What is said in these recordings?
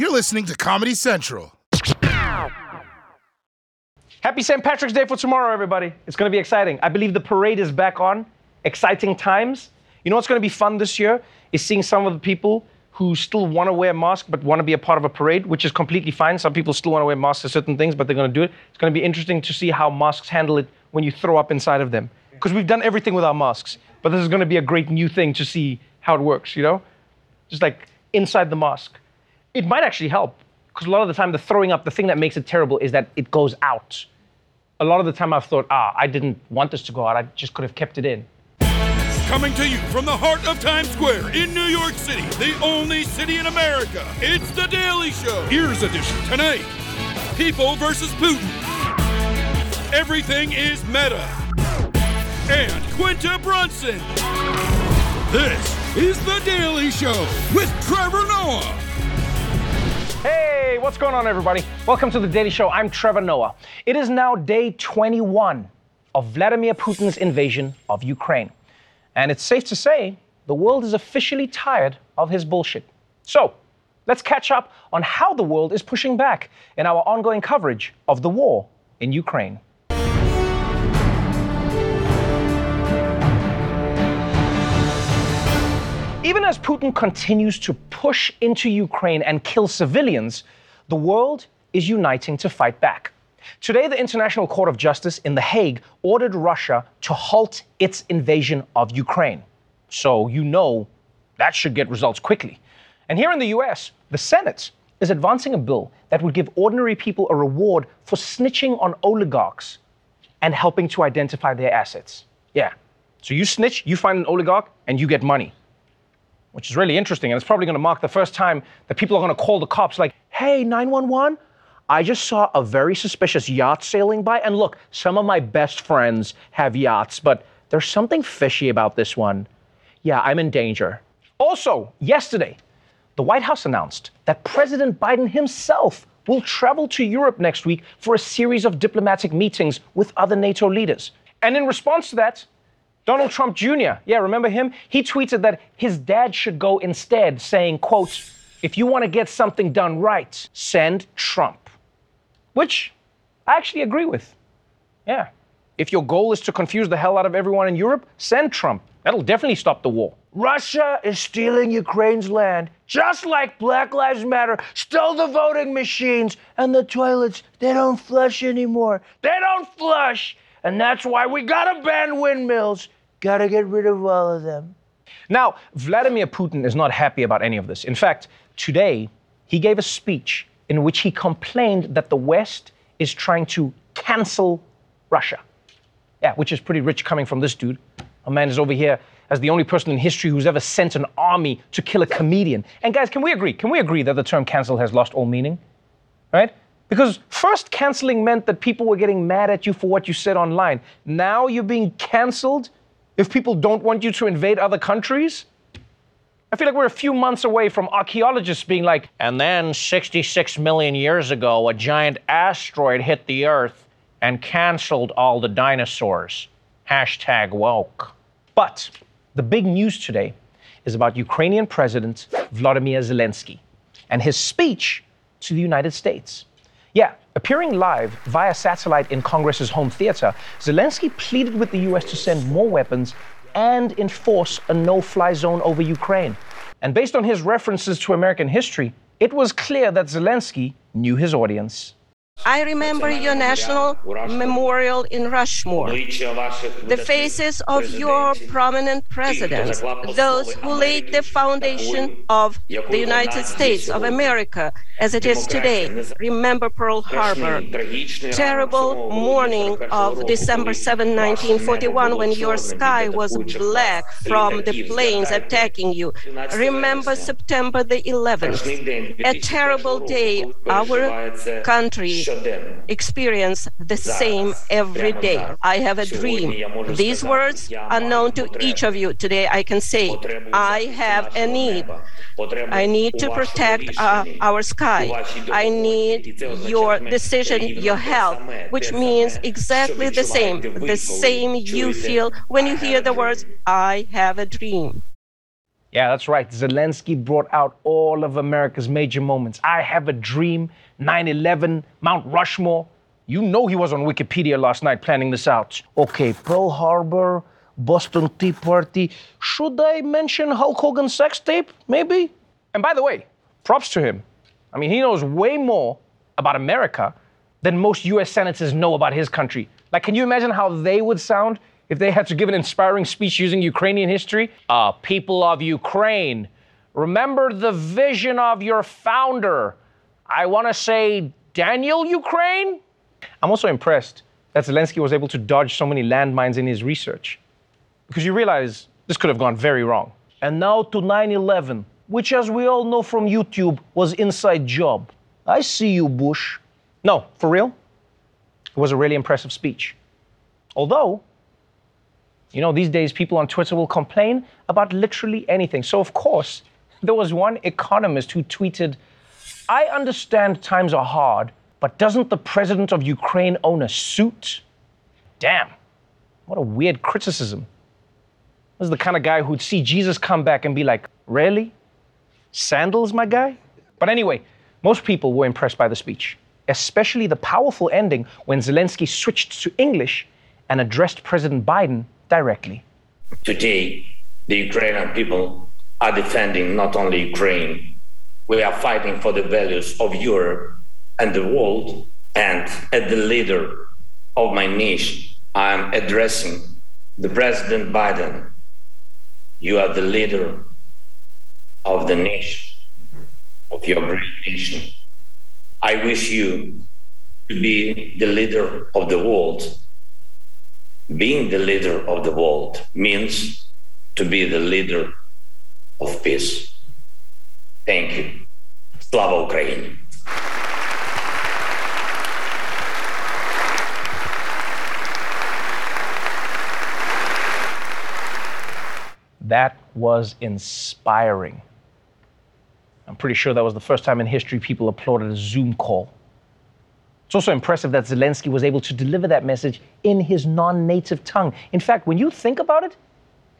You're listening to Comedy Central. Happy St. Patrick's Day for tomorrow, everybody. It's going to be exciting. I believe the parade is back on. Exciting times. You know what's going to be fun this year is seeing some of the people who still want to wear masks but want to be a part of a parade, which is completely fine. Some people still want to wear masks for certain things, but they're going to do it. It's going to be interesting to see how masks handle it when you throw up inside of them. Because we've done everything with our masks, but this is going to be a great new thing to see how it works, you know? Just like inside the mask. It might actually help, because a lot of the time, the throwing up, the thing that makes it terrible is that it goes out. A lot of the time, I've thought, ah, I didn't want this to go out, I just could have kept it in. Coming to you from the heart of Times Square in New York City, the only city in America. It's The Daily Show. Here's edition tonight People versus Putin. Everything is meta. And Quinta Brunson. This is The Daily Show with Trevor Noah. Hey, what's going on, everybody? Welcome to the Daily Show. I'm Trevor Noah. It is now day 21 of Vladimir Putin's invasion of Ukraine. And it's safe to say the world is officially tired of his bullshit. So, let's catch up on how the world is pushing back in our ongoing coverage of the war in Ukraine. Even as Putin continues to push into Ukraine and kill civilians, the world is uniting to fight back. Today, the International Court of Justice in The Hague ordered Russia to halt its invasion of Ukraine. So, you know, that should get results quickly. And here in the US, the Senate is advancing a bill that would give ordinary people a reward for snitching on oligarchs and helping to identify their assets. Yeah. So you snitch, you find an oligarch, and you get money which is really interesting. And it's probably going to mark the first time that people are going to call the cops like, hey, 911, I just saw a very suspicious yacht sailing by. And look, some of my best friends have yachts, but there's something fishy about this one. Yeah, I'm in danger. Also, yesterday, the White House announced that President Biden himself will travel to Europe next week for a series of diplomatic meetings with other NATO leaders. And in response to that, Donald Trump Jr., yeah, remember him? He tweeted that his dad should go instead, saying, quote, if you want to get something done right, send Trump. Which I actually agree with. Yeah. If your goal is to confuse the hell out of everyone in Europe, send Trump. That'll definitely stop the war. Russia is stealing Ukraine's land, just like Black Lives Matter stole the voting machines and the toilets. They don't flush anymore. They don't flush. And that's why we gotta ban windmills. Gotta get rid of all of them. Now, Vladimir Putin is not happy about any of this. In fact, today, he gave a speech in which he complained that the West is trying to cancel Russia. Yeah, which is pretty rich coming from this dude. A man is over here as the only person in history who's ever sent an army to kill a comedian. And guys, can we agree? Can we agree that the term cancel has lost all meaning? Right? Because first canceling meant that people were getting mad at you for what you said online. Now you're being canceled if people don't want you to invade other countries? I feel like we're a few months away from archaeologists being like, and then 66 million years ago, a giant asteroid hit the Earth and canceled all the dinosaurs. Hashtag woke. But the big news today is about Ukrainian President Vladimir Zelensky and his speech to the United States. Yeah, appearing live via satellite in Congress's home theater, Zelensky pleaded with the US to send more weapons and enforce a no fly zone over Ukraine. And based on his references to American history, it was clear that Zelensky knew his audience. I remember your national memorial in Rushmore, the faces of your prominent presidents, those who laid the foundation of the United States of America as it is today. Remember Pearl Harbor, terrible morning of December 7, 1941, when your sky was black from the planes attacking you. Remember September the 11th, a terrible day. Our country experience the same every day. I have a dream. These words are known to each of you. Today I can say, I have a need. I need to protect uh, our sky. I need your decision, your help, which means exactly the same, the same you feel when you hear the words, I have a dream. Yeah, that's right. Zelensky brought out all of America's major moments. I have a dream, 9 11, Mount Rushmore. You know he was on Wikipedia last night planning this out. Okay, Pearl Harbor, Boston Tea Party. Should I mention Hulk Hogan's sex tape? Maybe? And by the way, props to him. I mean, he knows way more about America than most US senators know about his country. Like, can you imagine how they would sound if they had to give an inspiring speech using Ukrainian history? Uh, people of Ukraine, remember the vision of your founder. I want to say Daniel Ukraine? I'm also impressed that Zelensky was able to dodge so many landmines in his research. Because you realize this could have gone very wrong. And now to 9 11, which, as we all know from YouTube, was inside job. I see you, Bush. No, for real, it was a really impressive speech. Although, you know, these days people on Twitter will complain about literally anything. So, of course, there was one economist who tweeted, I understand times are hard, but doesn't the president of Ukraine own a suit? Damn, what a weird criticism. This is the kind of guy who'd see Jesus come back and be like, Really? Sandals, my guy? But anyway, most people were impressed by the speech, especially the powerful ending when Zelensky switched to English and addressed President Biden directly. Today, the Ukrainian people are defending not only Ukraine, we are fighting for the values of Europe and the world. And as the leader of my nation, I am addressing the President Biden. You are the leader of the nation, of your great nation. I wish you to be the leader of the world. Being the leader of the world means to be the leader of peace. Thank you. Slava Ukraini. That was inspiring. I'm pretty sure that was the first time in history people applauded a Zoom call. It's also impressive that Zelensky was able to deliver that message in his non native tongue. In fact, when you think about it,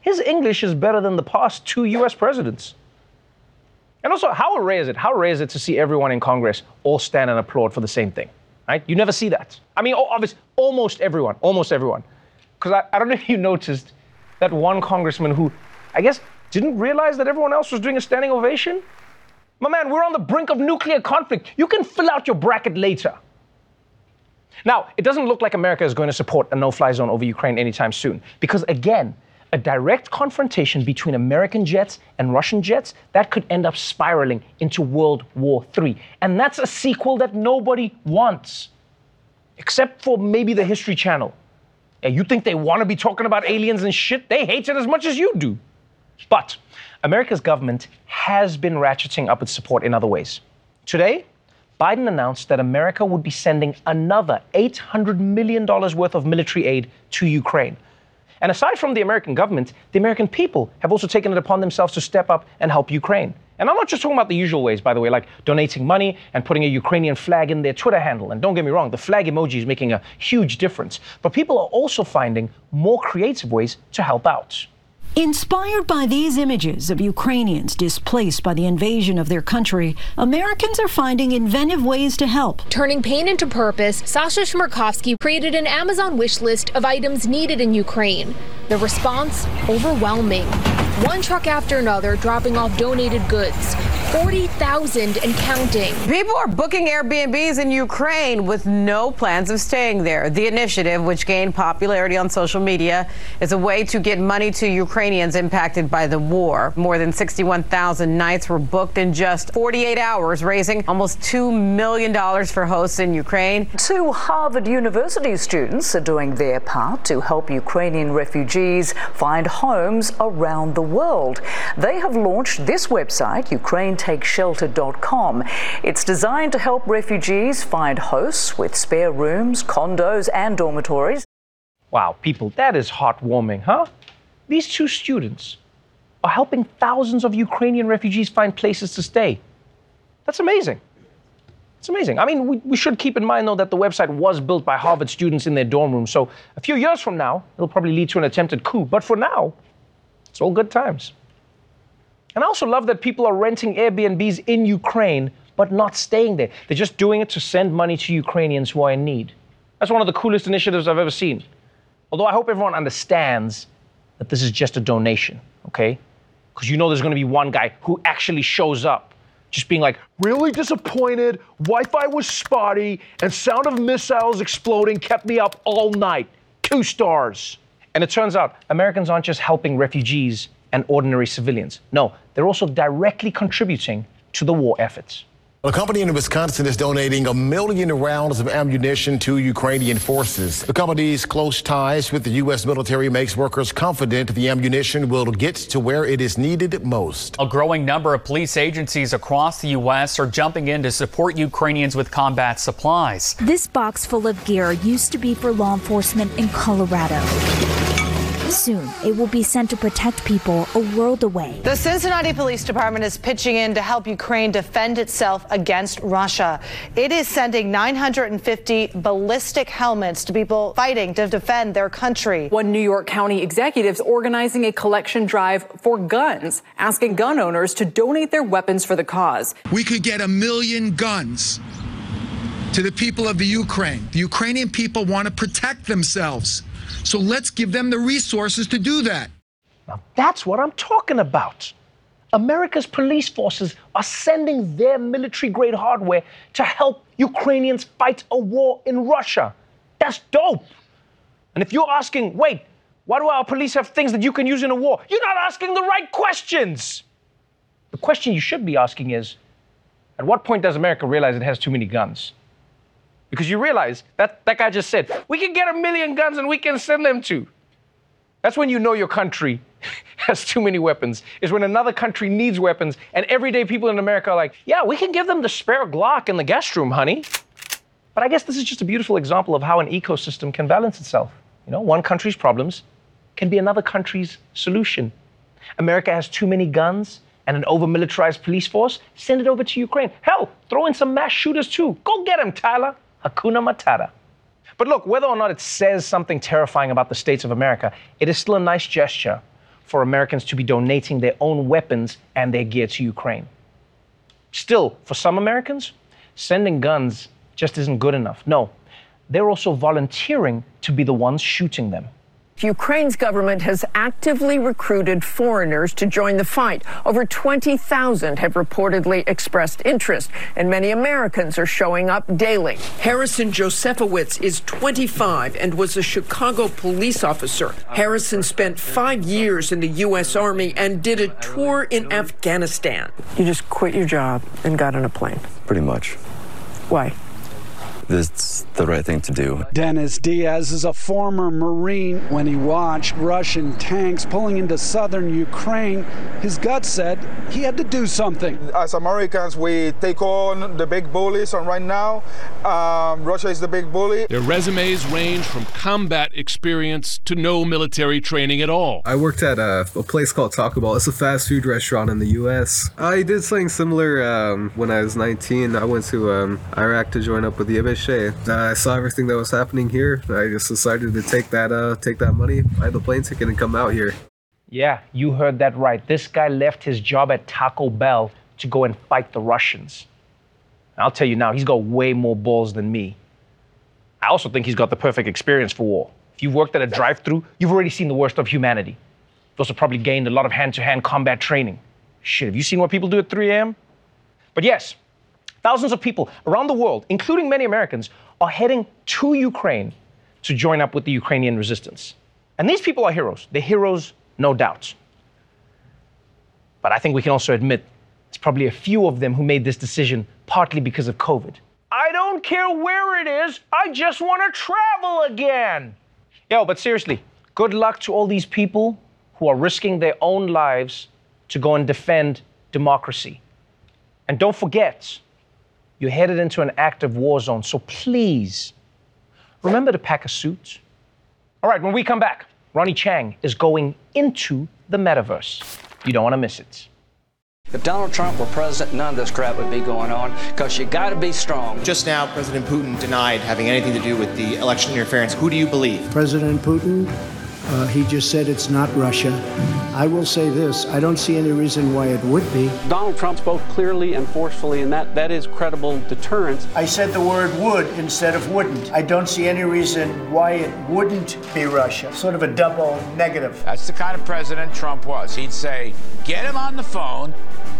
his English is better than the past two US presidents. And also, how rare is it? How rare is it to see everyone in Congress all stand and applaud for the same thing? Right? You never see that. I mean, obviously, almost everyone, almost everyone. Because I, I don't know if you noticed that one congressman who, I guess, didn't realize that everyone else was doing a standing ovation. My man, we're on the brink of nuclear conflict. You can fill out your bracket later. Now, it doesn't look like America is going to support a no fly zone over Ukraine anytime soon. Because again, a direct confrontation between American jets and Russian jets, that could end up spiraling into World War III. And that's a sequel that nobody wants, except for maybe the History Channel. Yeah, you think they want to be talking about aliens and shit? They hate it as much as you do. But America's government has been ratcheting up its support in other ways. Today, Biden announced that America would be sending another $800 million worth of military aid to Ukraine. And aside from the American government, the American people have also taken it upon themselves to step up and help Ukraine. And I'm not just talking about the usual ways, by the way, like donating money and putting a Ukrainian flag in their Twitter handle. And don't get me wrong, the flag emoji is making a huge difference. But people are also finding more creative ways to help out. Inspired by these images of Ukrainians displaced by the invasion of their country, Americans are finding inventive ways to help. Turning pain into purpose, Sasha Shmerkovsky created an Amazon wish list of items needed in Ukraine. The response overwhelming. One truck after another dropping off donated goods. 40,000 and counting. People are booking Airbnbs in Ukraine with no plans of staying there. The initiative, which gained popularity on social media, is a way to get money to Ukrainians impacted by the war. More than 61,000 nights were booked in just 48 hours, raising almost $2 million for hosts in Ukraine. Two Harvard University students are doing their part to help Ukrainian refugees find homes around the world. They have launched this website, UkraineTakeShelter.com. It's designed to help refugees find hosts with spare rooms, condos, and dormitories. Wow, people, that is heartwarming, huh? These two students are helping thousands of Ukrainian refugees find places to stay. That's amazing. It's amazing. I mean, we, we should keep in mind, though, that the website was built by Harvard students in their dorm room. So a few years from now, it'll probably lead to an attempted coup. But for now, it's all good times. And I also love that people are renting Airbnbs in Ukraine, but not staying there. They're just doing it to send money to Ukrainians who are in need. That's one of the coolest initiatives I've ever seen. Although I hope everyone understands that this is just a donation, okay? Because you know there's gonna be one guy who actually shows up, just being like, really disappointed, Wi Fi was spotty, and sound of missiles exploding kept me up all night. Two stars. And it turns out Americans aren't just helping refugees and ordinary civilians. No, they're also directly contributing to the war efforts. A company in Wisconsin is donating a million rounds of ammunition to Ukrainian forces. The company's close ties with the U.S. military makes workers confident the ammunition will get to where it is needed most. A growing number of police agencies across the U.S. are jumping in to support Ukrainians with combat supplies. This box full of gear used to be for law enforcement in Colorado. Soon, it will be sent to protect people a world away. The Cincinnati Police Department is pitching in to help Ukraine defend itself against Russia. It is sending 950 ballistic helmets to people fighting to defend their country. One New York County executive is organizing a collection drive for guns, asking gun owners to donate their weapons for the cause. We could get a million guns to the people of the Ukraine. The Ukrainian people want to protect themselves. So let's give them the resources to do that. Now, that's what I'm talking about. America's police forces are sending their military grade hardware to help Ukrainians fight a war in Russia. That's dope. And if you're asking, wait, why do our police have things that you can use in a war? You're not asking the right questions. The question you should be asking is at what point does America realize it has too many guns? Because you realize that that guy just said, we can get a million guns and we can send them to. That's when you know your country has too many weapons, is when another country needs weapons, and everyday people in America are like, yeah, we can give them the spare Glock in the guest room, honey. But I guess this is just a beautiful example of how an ecosystem can balance itself. You know, one country's problems can be another country's solution. America has too many guns and an over militarized police force, send it over to Ukraine. Hell, throw in some mass shooters too. Go get them, Tyler. Hakuna Matata. But look, whether or not it says something terrifying about the states of America, it is still a nice gesture for Americans to be donating their own weapons and their gear to Ukraine. Still, for some Americans, sending guns just isn't good enough. No, they're also volunteering to be the ones shooting them. Ukraine's government has actively recruited foreigners to join the fight. Over 20,000 have reportedly expressed interest, and many Americans are showing up daily. Harrison Jozefowicz is 25 and was a Chicago police officer. Harrison spent five years in the U.S. Army and did a tour in Afghanistan. You just quit your job and got on a plane. Pretty much. Why? It's the right thing to do. Dennis Diaz is a former Marine. When he watched Russian tanks pulling into southern Ukraine, his gut said he had to do something. As Americans, we take on the big bullies, and right now, um, Russia is the big bully. Their resumes range from combat experience to no military training at all. I worked at a, a place called Taco Bell. It's a fast food restaurant in the U.S. I did something similar um, when I was 19. I went to um, Iraq to join up with the Abish uh, I saw everything that was happening here. I just decided to take that uh, take that money, buy the plane ticket, and come out here. Yeah, you heard that right. This guy left his job at Taco Bell to go and fight the Russians. I'll tell you now, he's got way more balls than me. I also think he's got the perfect experience for war. If you've worked at a drive-through, you've already seen the worst of humanity. You've also probably gained a lot of hand-to-hand combat training. Shit, have you seen what people do at 3 a.m.? But yes, Thousands of people around the world, including many Americans, are heading to Ukraine to join up with the Ukrainian resistance. And these people are heroes. They're heroes, no doubt. But I think we can also admit it's probably a few of them who made this decision partly because of COVID. I don't care where it is, I just want to travel again. Yo, but seriously, good luck to all these people who are risking their own lives to go and defend democracy. And don't forget, you're headed into an active war zone, so please remember to pack a suit. All right, when we come back, Ronny Chieng is going into the metaverse. You don't want to miss it. If Donald Trump were president, none of this crap would be going on because you got to be strong. Just now, President Putin denied having anything to do with the election interference. Who do you believe? President Putin Uh, he just said it's not Russia. I will say this I don't see any reason why it would be. Donald Trump spoke clearly and forcefully, and that, that is credible deterrence. I said the word would instead of wouldn't. I don't see any reason why it wouldn't be Russia. Sort of a double negative. That's the kind of president Trump was. He'd say, get him on the phone,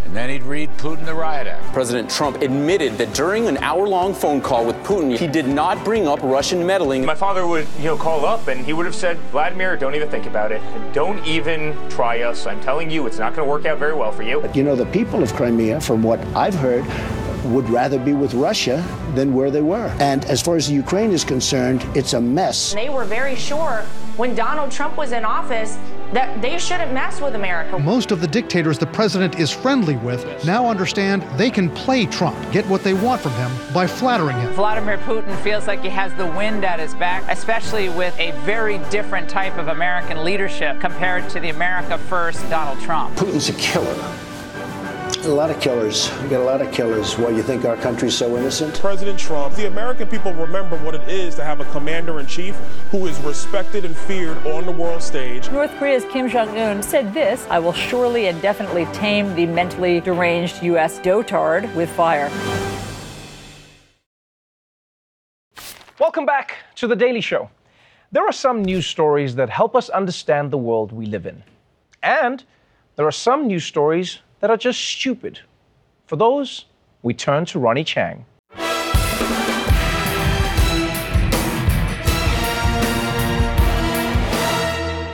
and then he'd read Putin the Riot Act. President Trump admitted that during an hour-long phone call with Putin, he did not bring up Russian meddling. My father would, you know, call up and he would have said, Vladimir, don't even think about it. Don't even try us. I'm telling you, it's not going to work out very well for you. You know, the people of Crimea, from what I've heard, would rather be with Russia than where they were. And as far as the Ukraine is concerned, it's a mess. They were very sure when Donald Trump was in office that they shouldn't mess with America. Most of the dictators the president is friendly with now understand they can play Trump, get what they want from him by flattering him. Vladimir Putin feels like he has the wind at his back, especially with a very different type of American leadership compared to the America First Donald Trump. Putin's a killer. A lot of killers. We got a lot of killers. Why you think our country's so innocent? President Trump, the American people remember what it is to have a commander in chief who is respected and feared on the world stage. North Korea's Kim Jong un said this I will surely and definitely tame the mentally deranged U.S. dotard with fire. Welcome back to The Daily Show. There are some news stories that help us understand the world we live in. And there are some news stories that are just stupid. For those, we turn to Ronny Chieng.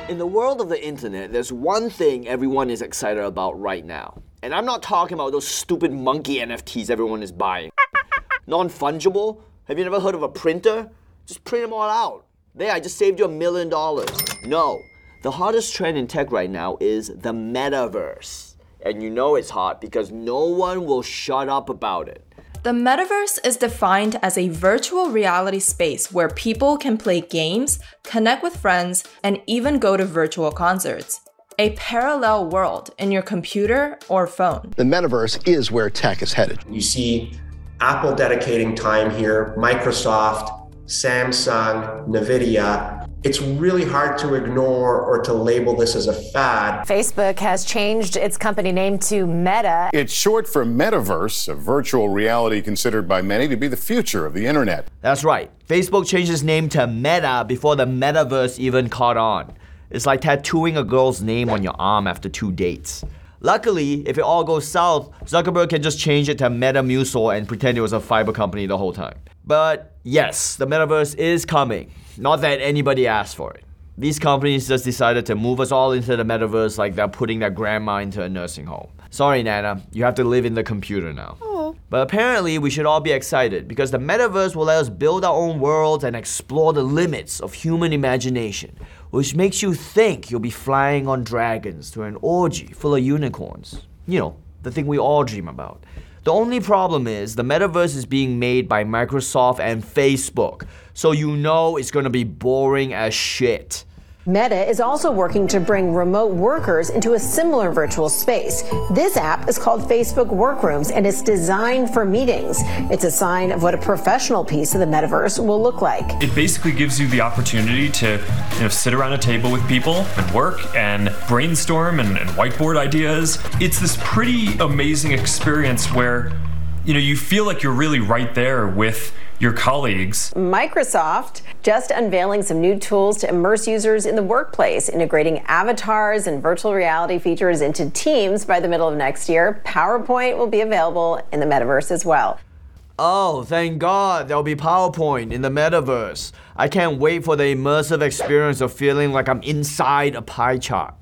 In the world of the internet, there's one thing everyone is excited about right now. And I'm not talking about those stupid monkey NFTs everyone is buying. Non fungible? Have you never heard of a printer? Just print them all out. There, I just saved you a million dollars. No. The hottest trend in tech right now is the metaverse. And you know it's hot because no one will shut up about it. The metaverse is defined as a virtual reality space where people can play games, connect with friends, and even go to virtual concerts. A parallel world in your computer or phone. The metaverse is where tech is headed. You see Apple dedicating time here, Microsoft, Samsung, Nvidia. It's really hard to ignore or to label this as a fad. Facebook has changed its company name to Meta. It's short for metaverse, a virtual reality considered by many to be the future of the internet. That's right. Facebook changed its name to Meta before the metaverse even caught on. It's like tattooing a girl's name on your arm after two dates. Luckily, if it all goes south, Zuckerberg can just change it to Metamucil and pretend it was a fiber company the whole time. But yes, the metaverse is coming. Not that anybody asked for it. These companies just decided to move us all into the metaverse like they're putting their grandma into a nursing home. Sorry, Nana, you have to live in the computer now. Oh. But apparently, we should all be excited because the metaverse will let us build our own worlds and explore the limits of human imagination, which makes you think you'll be flying on dragons to an orgy full of unicorns. You know, the thing we all dream about. The only problem is the metaverse is being made by Microsoft and Facebook, so you know it's gonna be boring as shit. Meta is also working to bring remote workers into a similar virtual space. This app is called Facebook Workrooms and it's designed for meetings. It's a sign of what a professional piece of the metaverse will look like. It basically gives you the opportunity to you know, sit around a table with people and work and brainstorm and, and whiteboard ideas. It's this pretty amazing experience where you know you feel like you're really right there with your colleagues. Microsoft just unveiling some new tools to immerse users in the workplace, integrating avatars and virtual reality features into Teams by the middle of next year. PowerPoint will be available in the metaverse as well. Oh, thank God, there'll be PowerPoint in the metaverse. I can't wait for the immersive experience of feeling like I'm inside a pie chart.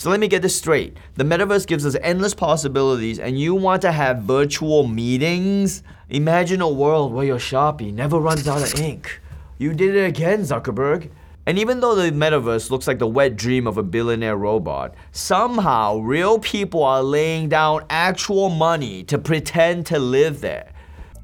So let me get this straight. The metaverse gives us endless possibilities, and you want to have virtual meetings? Imagine a world where your Sharpie never runs out of ink. You did it again, Zuckerberg. And even though the metaverse looks like the wet dream of a billionaire robot, somehow real people are laying down actual money to pretend to live there.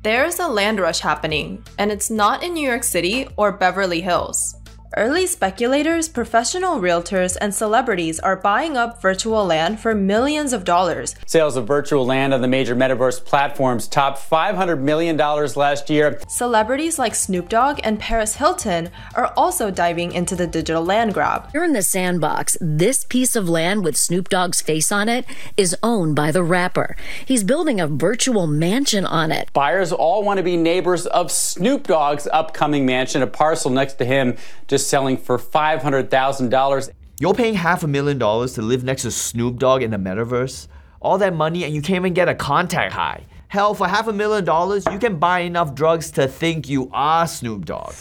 There's a land rush happening, and it's not in New York City or Beverly Hills. Early speculators, professional realtors, and celebrities are buying up virtual land for millions of dollars. Sales of virtual land on the major metaverse platforms topped $500 million last year. Celebrities like Snoop Dogg and Paris Hilton are also diving into the digital land grab. Here in the sandbox, this piece of land with Snoop Dogg's face on it is owned by the rapper. He's building a virtual mansion on it. Buyers all want to be neighbors of Snoop Dogg's upcoming mansion, a parcel next to him just selling for $500,000. You're paying half a million dollars to live next to Snoop Dogg in the metaverse? All that money and you can't even get a contact high. Hell, for half a million dollars, you can buy enough drugs to think you are Snoop Dogg.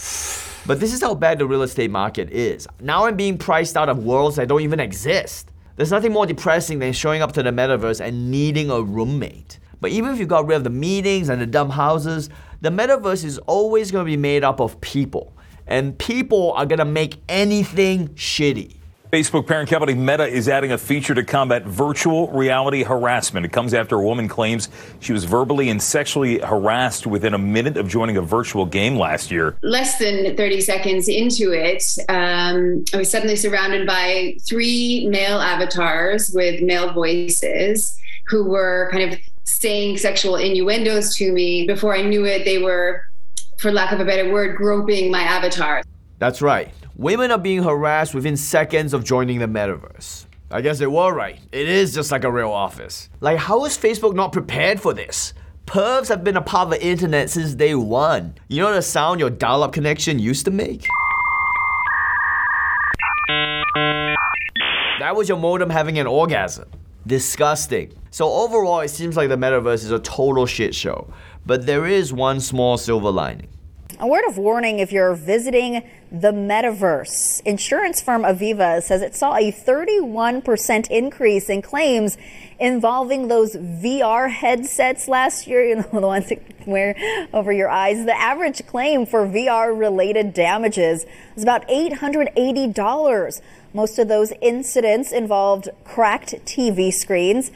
But this is how bad the real estate market is. Now I'm being priced out of worlds that don't even exist. There's nothing more depressing than showing up to the metaverse and needing a roommate. But even if you got rid of the meetings and the dumb houses, the metaverse is always going to be made up of people and people are gonna make anything shitty. Facebook parent company Meta is adding a feature to combat virtual reality harassment. It comes after a woman claims she was verbally and sexually harassed within a minute of joining a virtual game last year. Less than 30 seconds into it, um, I was suddenly surrounded by three male avatars with male voices who were kind of saying sexual innuendos to me. Before I knew it, they were for lack of a better word, groping my avatar. That's right. Women are being harassed within seconds of joining the metaverse. I guess they were right. It is just like a real office. Like, how is Facebook not prepared for this? Pervs have been a part of the internet since day one. You know the sound your dial up connection used to make? That was your modem having an orgasm. Disgusting. So, overall, it seems like the metaverse is a total shit show. But there is one small silver lining. A word of warning if you're visiting the metaverse. Insurance firm Aviva says it saw a 31% increase in claims involving those VR headsets last year, you know, the ones that wear over your eyes. The average claim for VR related damages was about $880. Most of those incidents involved cracked TV screens.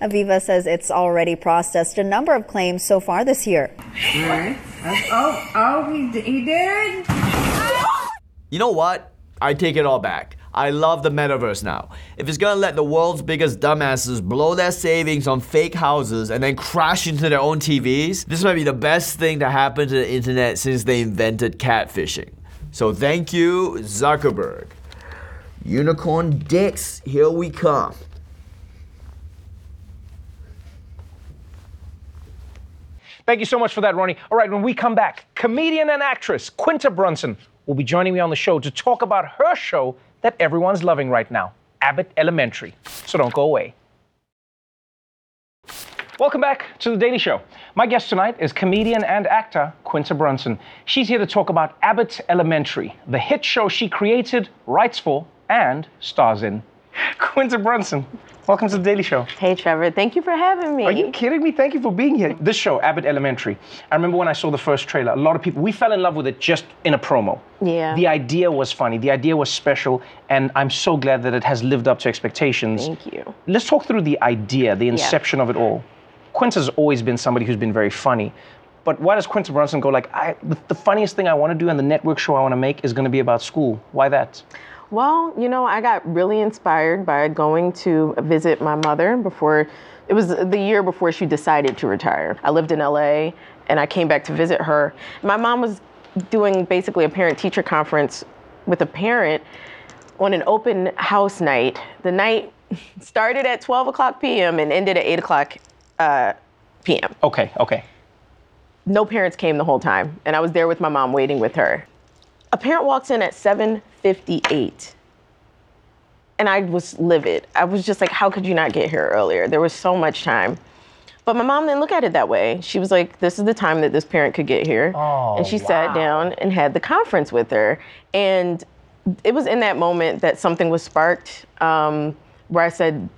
Aviva says it's already processed a number of claims so far this year. Oh, oh, he, he did? You know what? I take it all back. I love the metaverse now. If it's gonna let the world's biggest dumbasses blow their savings on fake houses and then crash into their own TVs, this might be the best thing to happen to the internet since they invented catfishing. So thank you, Zuckerberg. Unicorn dicks, here we come. Thank you so much for that, Ronny. All right, when we come back, comedian and actress Quinta Brunson will be joining me on the show to talk about her show that everyone's loving right now, Abbott Elementary. So don't go away. Welcome back to The Daily Show. My guest tonight is comedian and actor Quinta Brunson. She's here to talk about Abbott Elementary, the hit show she created, writes for, and stars in. Quinta Brunson, welcome to the Daily Show. Hey, Trevor. Thank you for having me. Are you kidding me? Thank you for being here. This show, Abbott Elementary, I remember when I saw the first trailer, a lot of people, we fell in love with it just in a promo. Yeah. The idea was funny, the idea was special, and I'm so glad that it has lived up to expectations. Thank you. Let's talk through the idea, the inception yeah. of it all. Quinta's always been somebody who's been very funny. But why does Quinta Brunson go like, I, the funniest thing I want to do and the network show I want to make is going to be about school? Why that? Well, you know, I got really inspired by going to visit my mother before it was the year before she decided to retire. I lived in LA and I came back to visit her. My mom was doing basically a parent teacher conference with a parent on an open house night. The night started at 12 o'clock p.m. and ended at 8 o'clock uh, p.m. Okay, okay. No parents came the whole time, and I was there with my mom waiting with her. A parent walks in at 7:58. And I was livid. I was just like, how could you not get here earlier? There was so much time. But my mom didn't look at it that way. She was like, this is the time that this parent could get here. Oh, and she wow. sat down and had the conference with her. And it was in that moment that something was sparked um, where I said,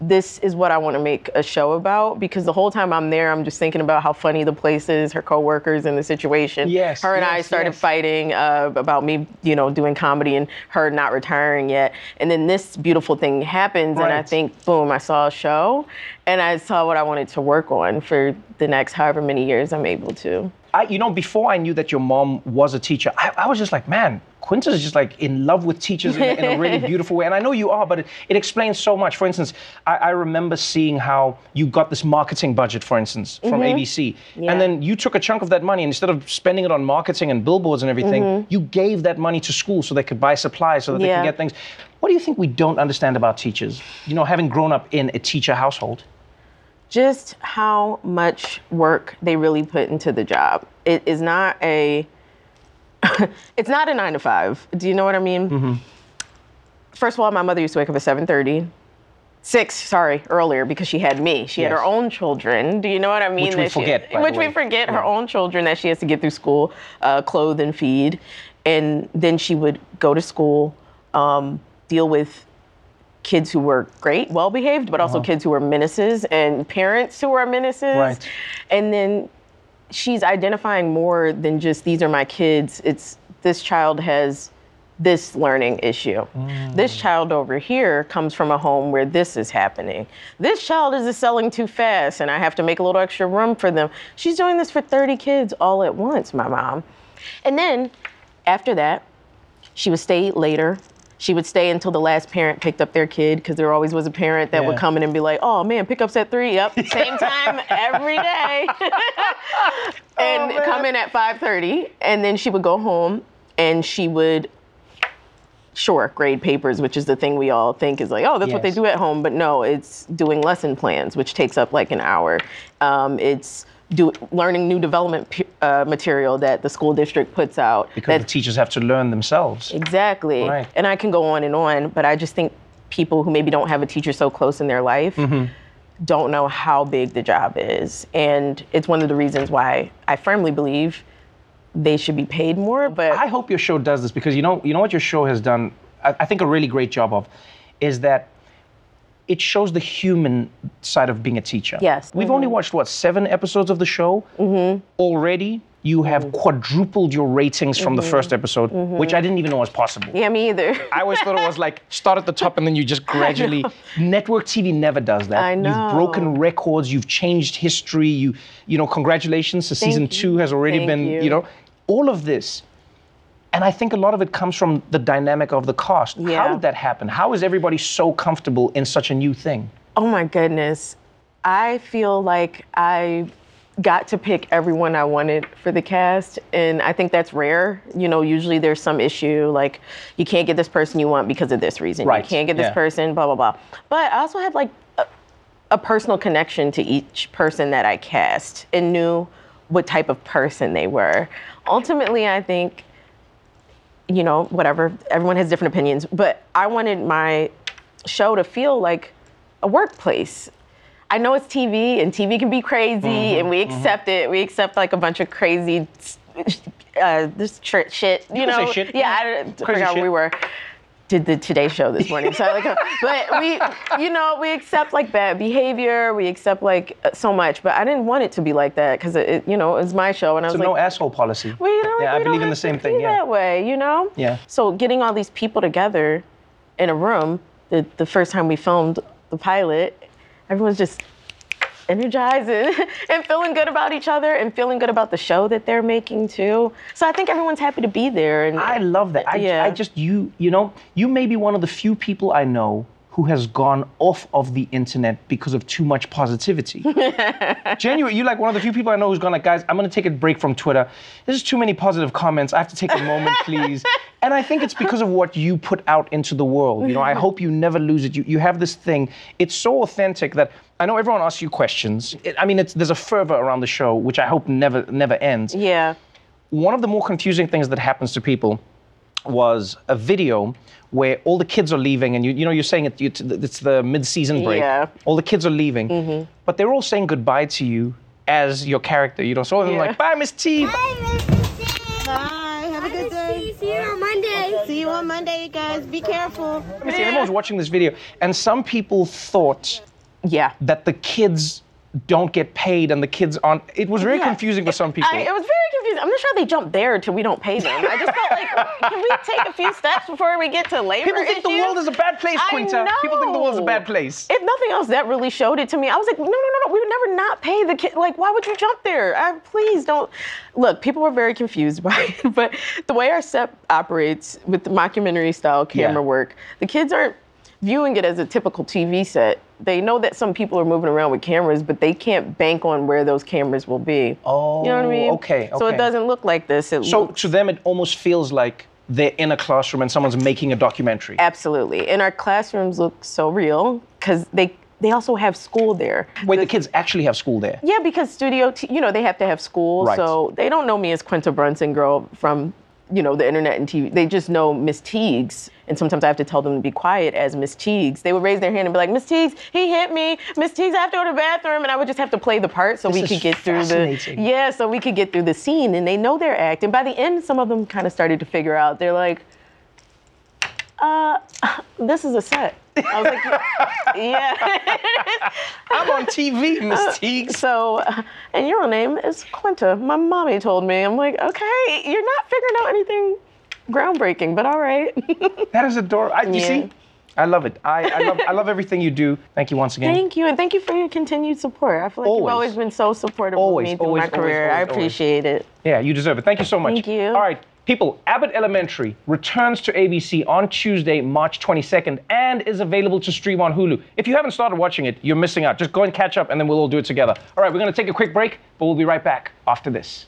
this is what I want to make a show about because the whole time I'm there, I'm just thinking about how funny the place is, her coworkers, and the situation. Yes. Her and yes, I started yes. fighting uh, about me, you know, doing comedy and her not retiring yet. And then this beautiful thing happens, and I think, boom, I saw a show, and I saw what I wanted to work on for the next however many years I'm able to. I, you know, before I knew that your mom was a teacher, I, I was just like, man, Quinta's is just like in love with teachers in, a- in a really beautiful way. And I know you are, but it, it explains so much. For instance, I, I remember seeing how you got this marketing budget, for instance, from Mhm. ABC. Yeah. And then you took a chunk of that money and instead of spending it on marketing and billboards and everything, Mhm. you gave that money to school so they could buy supplies, so that they Yeah. can get things. What do you think we don't understand about teachers? You know, having grown up in a teacher household. Just how much work they really put into the job. It is not a it's not a 9 to 5. Do you know what I mean? Mm-hmm. First of all, my mother used to wake up at 7:30. 6, sorry, earlier because she had me. She had her own children. Do you know what I mean? Which we That she- forget, the which we forget her own children that she has to get through school, uh, clothe and feed. And then she would go to school, um, deal with kids who were great, well behaved, but also Uh-huh. kids who were menaces and parents who were menaces. Right. And then she's identifying more than just these are my kids. It's this child has this learning issue. This child over here comes from a home where this is happening. This child is selling too fast and I have to make a little extra room for them. She's doing this for 30 kids all at once, my mom. And then after that, she would stay later. She would stay until the last parent picked up their kid because there always was a parent that would come in and be like, "Oh man, pickups at three. Yep, same time every day." and come in at 5:30, and then she would go home and she would sure grade papers which is the thing we all think is like oh that's what they do at home. But no it's doing lesson plans which takes up like an hour. Um, it's do, learning new development uh, material that the school district puts out Because that the teachers have to learn themselves. Exactly. Right. And I can go on and on, but I just think people who maybe don't have a teacher so close in their life Mhm. don't know how big the job is. And it's one of the reasons why I firmly believe they should be paid more. But I hope your show does this because you know, you know what your show has done. I, I think a really great job of, is that it shows the human side of being a teacher. Yes. We've only watched what seven episodes of the show. Mm-hmm. Already, you have quadrupled your ratings from the Mhm. first episode, Mhm. which I didn't even know was possible. yeah, me either. I always thought it was like start at the top and then you just gradually. Network TV never does that. I know. You've broken records. You've changed history. You, you know, congratulations. The season you. two has already Thank been. you. know, all of this. And I think a lot of it comes from the dynamic of the cast. How Yeah. did that happen? How is everybody so comfortable in such a new thing? Oh my goodness. I feel like I got to pick everyone I wanted for the cast. And I think that's rare. You know, usually there's some issue like you can't get this person you want because of this reason. Right, You can't get this yeah. person, blah, blah, blah. But I also had like a, a personal connection to each person that I cast and knew what type of person they were. Ultimately, I think you know, whatever. Everyone has different opinions, but I wanted my show to feel like a workplace. I know it's TV, and TV can be crazy, Mm-hmm, and we accept it. We accept like a bunch of crazy, uh, this tr- shit. You You know, shit, yeah. I Crazy forgot where we were. Did the Today Show this morning, so I like, but we, you know, we accept like bad behavior. We accept like uh, so much, but I didn't want it to be like that because it, it, you know, it was my show, and I was So like, no asshole policy. know, like, yeah, I we don't believe in the same thing. Yeah. that way, you know? Yeah. So getting all these people together in a room, the, the first time we filmed the pilot, everyone's just energized and, and feeling good about each other and feeling good about the show that they're making too. So I think everyone's happy to be there. And I love that. I, Yeah. I just you you know you may be one of the few people I know who has gone off of the internet because of too much positivity. Genuinely, you're like one of the few people I know who's gone like, guys, I'm gonna take a break from Twitter. There's too many positive comments. I have to take a moment, please. And I think it's because of what you put out into the world. You know, I hope you never lose it. You you have this thing. It's so authentic that I know everyone asks you questions. It- I mean, it's, there's a fervor around the show, which I hope never never ends yeah. one of the more confusing things that happens to people was a video where all the kids are leaving, and you, you know you're saying it, you, it's the mid-season break. Yeah. All the kids are leaving, mm-hmm. but they're all saying goodbye to you as your character. You know, so they're Yeah. like, "Bye, Miss T." Bye. Miss T. Bye. Have a good day. See you on Monday. See you on Monday, you guys. Be careful. You see, everyone's watching this video, and some people thought yeah. that the kids don't get paid and the kids aren't. It was very Yeah. confusing for some people. I, it was very confusing. I'm not sure they jump there until we don't pay them. I just felt like, can we take a few steps before we get to labor People think the world is a bad place, Quinta. People think the world is a bad place. If nothing else, that really showed it to me. I was like, no, no, no, no. We would never not pay the kid. Like, why would you jump there? I, please don't. Look, people were very confused by it, but the way our set operates with the mockumentary style camera Yeah. work, the kids aren't viewing it as a typical TV set. They know that some people are moving around with cameras, but they can't bank on where those cameras will be. Oh, you know what I oh, mean? okay, So it doesn't look like this. It So looks- to them, it almost feels like they're in a classroom and someone's making a documentary. Absolutely. And our classrooms look so real because they they also have school there. Wait, the kids actually have school there. Yeah, because studio, t- you know, they have to have school, Right. so they don't know me as Quinta Brunson girl from, you know, the internet and TV. They just know Miss Teagues, and sometimes I have to tell them to be quiet as Miss Teagues. They would raise their hand and be like, Miss Teagues, he hit me. Miss Teagues, I have to go to the bathroom, and I would just have to play the part so This we could get through the yeah, so we could get through the scene, and they know their act. And by the end, some of them kind of started to figure out. They're like, uh, this is a set. I was like, yeah. I'm on TV, Miss Teagues. So, uh, and your name is Quinta. My mommy told me. I'm like, okay, you're not figuring out anything groundbreaking, but all right. That is adorable. I, you Yeah. see, I love it. I, I love I love everything you do. Thank you once again. Thank you, and thank you for your continued support. I feel like Always. you've always been so supportive Always, of me through always, my career. I appreciate it. Yeah, you deserve it. Thank you so much. Thank you. All right, people, Abbott Elementary returns to ABC on Tuesday, March 22nd, and is available to stream on Hulu. If you haven't started watching it, you're missing out. Just go and catch up, and then we'll all do it together. All right, we're going to take a quick break, but we'll be right back after this.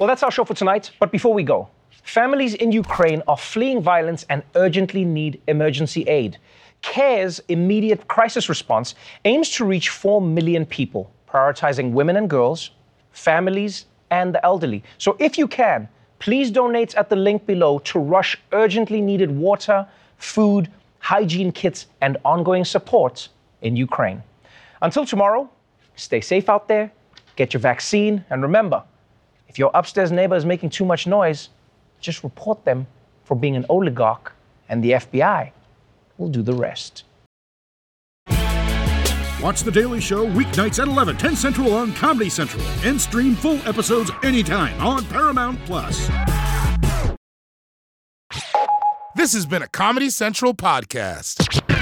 Well, that's our show for tonight. But before we go, families in Ukraine are fleeing violence and urgently need emergency aid. CARE's immediate crisis response aims to reach 4 million people, prioritizing women and girls, families, and the elderly. So if you can, please donate at the link below to rush urgently needed water, food, hygiene kits, and ongoing support in Ukraine. Until tomorrow, stay safe out there, get your vaccine, and remember, if your upstairs neighbor is making too much noise, just report them for being an oligarch, and the FBI will do the rest. Watch The Daily Show weeknights at 11, 10 Central on Comedy Central, and stream full episodes anytime on Paramount Plus. This has been a Comedy Central podcast.